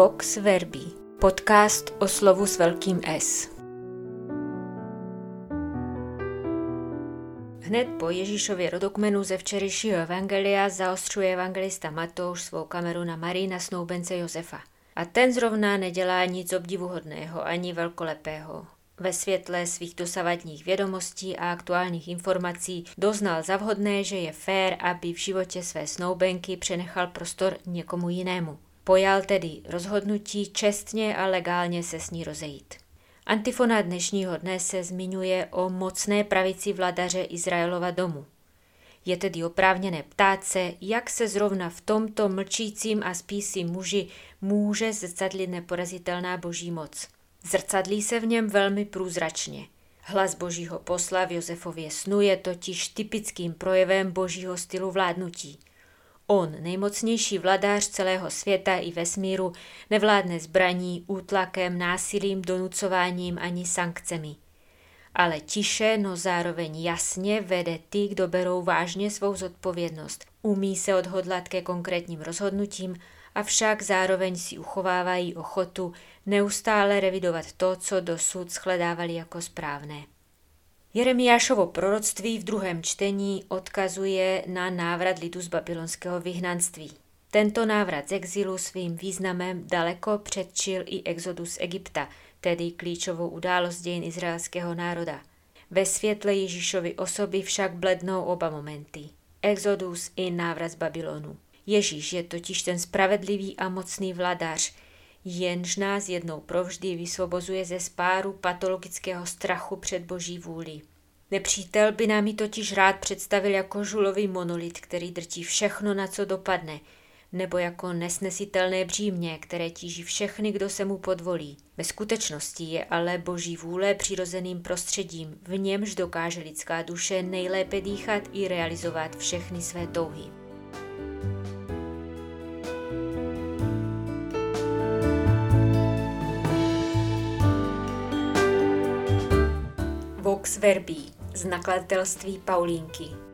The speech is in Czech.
Vox Verbi, podcast o slovu s velkým S. Hned po Ježíšově rodokmenu ze včerejšího evangelia zaostřuje evangelista Matouš svou kameru na Marína snoubence Josefa. A ten zrovna nedělá nic obdivuhodného ani velkolepého. Ve světle svých dosavadních vědomostí a aktuálních informací doznal za vhodné, že je fér, aby v životě své snoubenky přenechal prostor někomu jinému. Pojal tedy rozhodnutí čestně a legálně se s ní rozejít. Antifona dnešního dne se zmiňuje o mocné pravici vladaře Izraelova domu. Je tedy oprávněné ptát se, jak se zrovna v tomto mlčícím a spísím muži může zrcadlit neporazitelná boží moc. Zrcadlí se v něm velmi průzračně. Hlas božího posla v Josefově snu je totiž typickým projevem božího stylu vládnutí – On, nejmocnější vladář celého světa i vesmíru, nevládne zbraní, útlakem, násilím, donucováním ani sankcemi. Ale tiše, no zároveň jasně vede ty, kdo berou vážně svou zodpovědnost. Umí se odhodlat ke konkrétním rozhodnutím, avšak zároveň si uchovávají ochotu neustále revidovat to, co dosud shledávali jako správné. Jeremiášovo proroctví v druhém čtení odkazuje na návrat lidu z babylonského vyhnanství. Tento návrat z exilu svým významem daleko předčil i exodus Egypta, tedy klíčovou událost dějin izraelského národa. Ve světle Ježíšovy osoby však blednou oba momenty. Exodus i návrat z Babylonu. Ježíš je totiž ten spravedlivý a mocný vladař, jenž nás jednou provždy vysvobozuje ze spáru patologického strachu před boží vůli. Nepřítel by nám ji totiž rád představil jako žulový monolit, který drtí všechno, na co dopadne, nebo jako nesnesitelné břímě, které tíží všechny, kdo se mu podvolí. Ve skutečnosti je ale boží vůle přirozeným prostředím, v němž dokáže lidská duše nejlépe dýchat i realizovat všechny své touhy. Vox Verbi z nakladatelství Paulínky.